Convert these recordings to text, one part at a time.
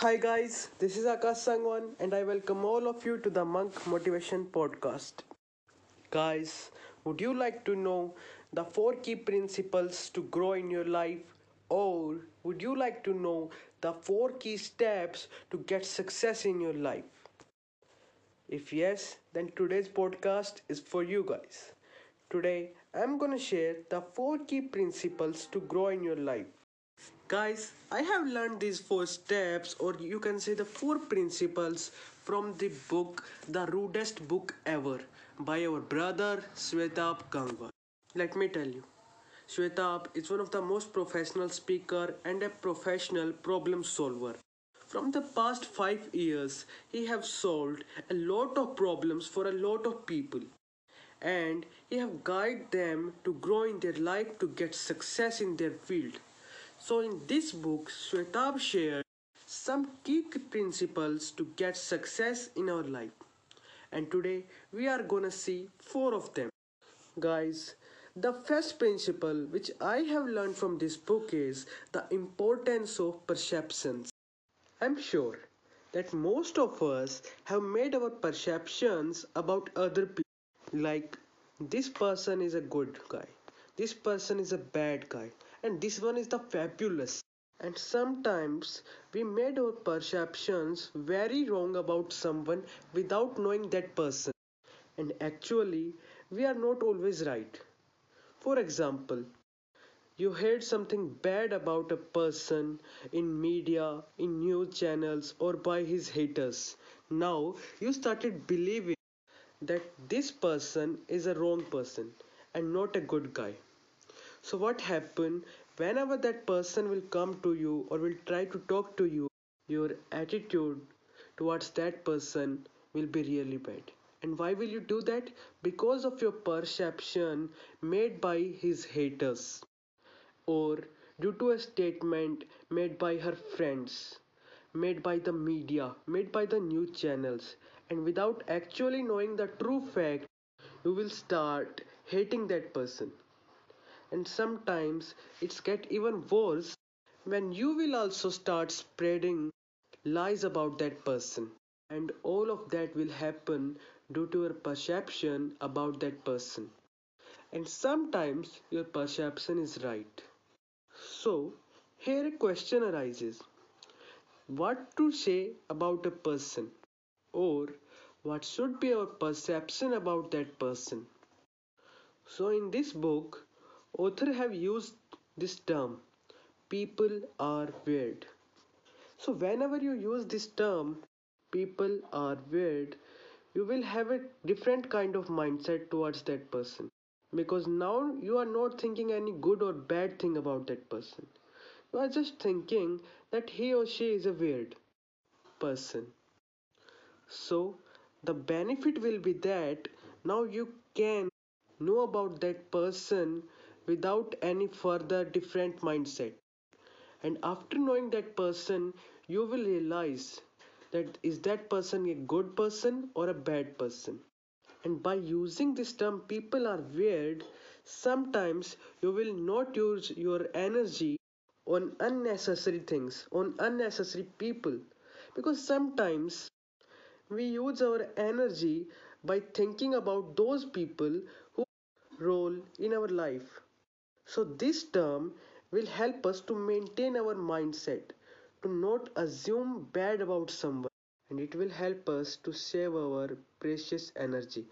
Hi guys, this is Akash Sangwan and I welcome all of you to the Monk Motivation Podcast. Guys, would you like to know the four key principles to grow in your life or would you like to know the four key steps to get success in your life? If yes, then today's podcast is for you guys. Today, I'm gonna share the four key principles to grow in your life. Guys, I have learned these four steps, or you can say the four principles, from the book The Rudest Book Ever by our brother Shwetabh Gangwar. Let me tell you, Shwetabh is one of the most professional speaker and a professional problem solver. From the past five years, he have solved a lot of problems for a lot of people and he have guided them to grow in their life to get success in their field. So in this book, Shwetabh shared some key principles to get success in our life. And today we are gonna see four of them. Guys, the first principle which I have learned from this book is the importance of perceptions. I'm sure that most of us have made our perceptions about other people like this person is a good guy this person is a bad guy and this one is the fabulous. And sometimes we made our perceptions very wrong about someone without knowing that person. And actually we are not always right. For example you heard something bad about a person in media in news channels or by his haters. Now you started believing that this person is a wrong person and not a good guy. So what happen whenever that person will come to you or will try to talk to you, your attitude towards that person will be really bad. And why will you do that? Because of your perception made by his haters or due to a statement made by her friends, made by the media, made by the news channels, and without actually knowing the true fact you will start hating that person and sometimes it's get even worse when you will also start spreading lies about that person. And all of that will happen due to your perception about that person. And sometimes your perception is right. So here a question arises. What to say about a person? Or what should be our perception about that person. So in this book, author have used this term, people are weird. So whenever you use this term, people are weird, you will have a different kind of mindset towards that person. Because now you are not thinking any good or bad thing about that person. You are just thinking that he or she is a weird person. So the benefit will be that now you can know about that person without any further different mindset. And after knowing that person you will realize that is that person a good person or a bad person? And by using this term people are weird. Sometimes you will not use your energy on unnecessary things on unnecessary people. Because sometimes we use our energy by thinking about those people who role in our life so this term will help us to maintain our mindset to not assume bad about someone and it will help us to save our precious energy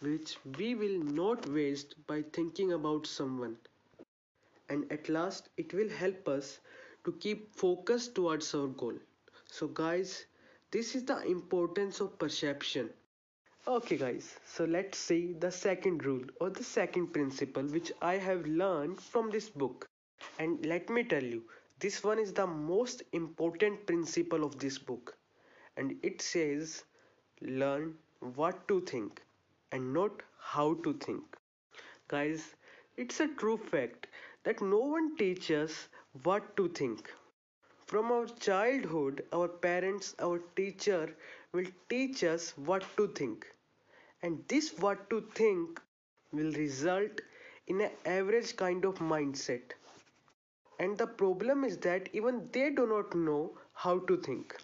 which we will not waste by thinking about someone and at last it will help us to keep focus towards our goal so guys this is the importance of perception. Okay guys, so let's see the second rule or the second principle which I have learned from this book. And let me tell you, this one is the most important principle of this book. And it says, learn what to think and not how to think. Guys, it's a true fact that no one teaches what to think. From our childhood, our parents, our teacher will teach us what to think. And this what to think will result in an average kind of mindset. And the problem is that even they do not know how to think.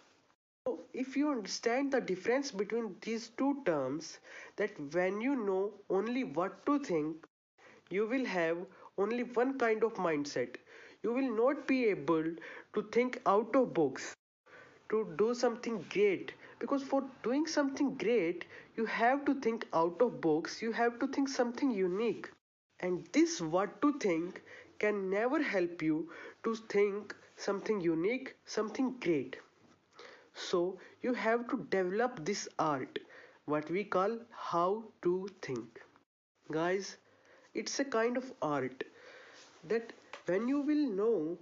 So if you understand the difference between these two terms that when you know only what to think you will have only one kind of mindset you will not be able to think out of box to do something great because for doing something great you have to think out of box you have to think something unique and this what to think can never help you to think something unique something great so you have to develop this art, what we call how to think. Guys, it's a kind of art that when you will know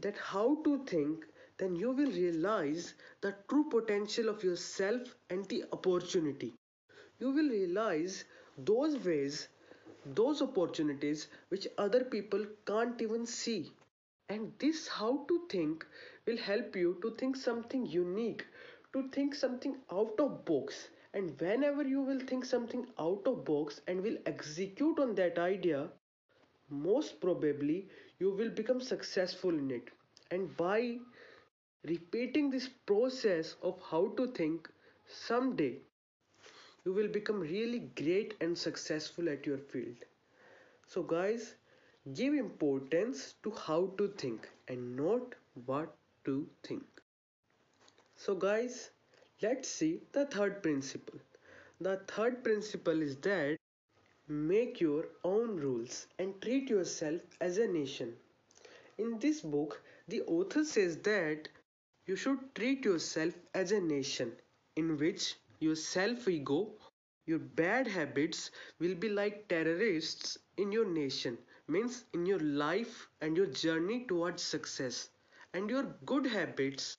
that how to think, then you will realize the true potential of yourself and the opportunity. You will realize those ways, those opportunities which other people can't even see. And this how to think will help you to think something unique, to think something out of box. And whenever you will think something out of box and will execute on that idea, most probably you will become successful in it. And by repeating this process of how to think, someday you will become really great and successful at your field. So, guys, give importance to how to think and not what to think. So guys, let's see the third principle. The third principle is that make your own rules and treat yourself as a nation. In this book, the author says that you should treat yourself as a nation in which your self ego, your bad habits will be like terrorists in your nation, means in your life and your journey towards success and your good habits,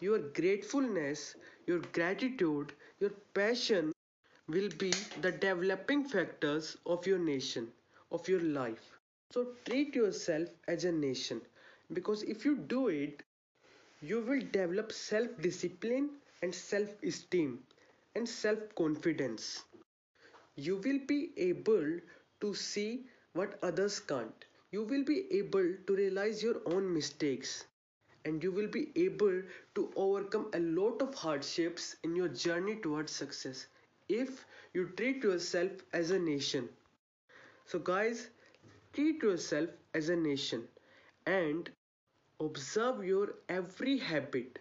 your gratefulness, your gratitude, your passion will be the developing factors of your nation, of your life. So treat yourself as a nation because if you do it, you will develop self discipline and self esteem and self confidence. You will be able to see what others can't. You will be able to realize your own mistakes and you will be able to overcome a lot of hardships in your journey towards success if you treat yourself as a nation. So, guys, treat yourself as a nation and observe your every habit,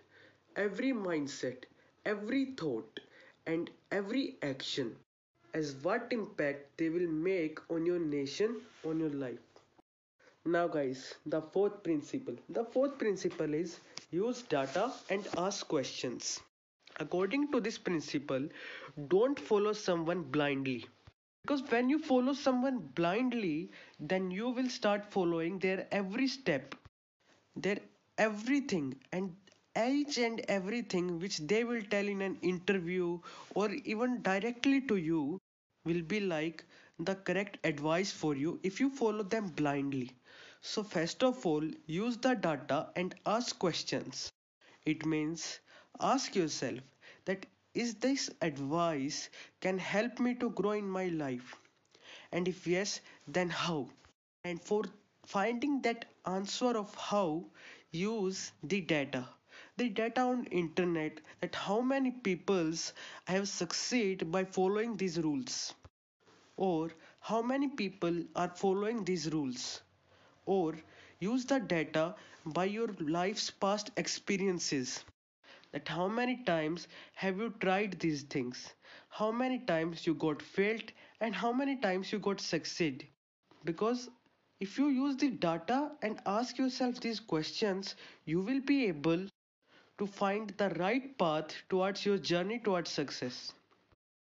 every mindset, every thought, and every action as what impact they will make on your nation, on your life. Now guys, the fourth principle. The fourth principle is use data and ask questions. According to this principle, don't follow someone blindly. Because when you follow someone blindly, then you will start following their every step, their everything, and each and everything which they will tell in an interview or even directly to you will be like the correct advice for you if you follow them blindly. So first of all, use the data and ask questions. It means ask yourself that is this advice can help me to grow in my life? And if yes, then how? And for finding that answer of how, use the data. The data on internet that how many peoples have succeed by following these rules. Or how many people are following these rules. Or use the data by your life's past experiences. That how many times have you tried these things. How many times you got failed and how many times you got succeed. Because if you use the data and ask yourself these questions you will be able to find the right path towards your journey towards success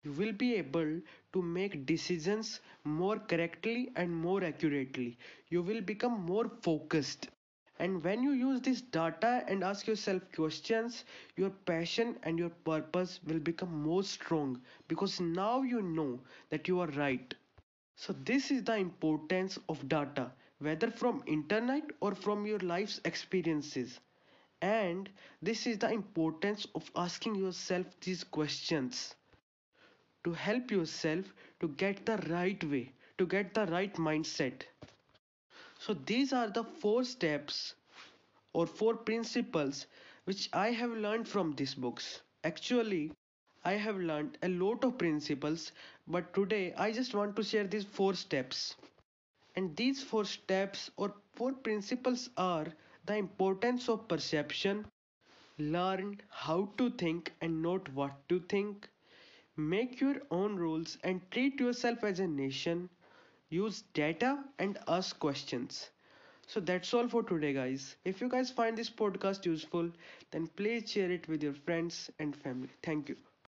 you will be able to make decisions more correctly and more accurately. You will become more focused. And when you use this data and ask yourself questions, your passion and your purpose will become more strong because now you know that you are right. So this is the importance of data, whether from internet or from your life's experiences. And this is the importance of asking yourself these questions to help yourself to get the right way, to get the right mindset. So these are the four steps or four principles which I have learned from these books. Actually, I have learned a lot of principles, but today I just want to share these four steps. And these four steps or four principles are the importance of perception, learn how to think and not what to think, make your own rules and treat yourself as a nation, use data and ask questions. So that's all for today, guys. If you guys find this podcast useful, then please share it with your friends and family. Thank you.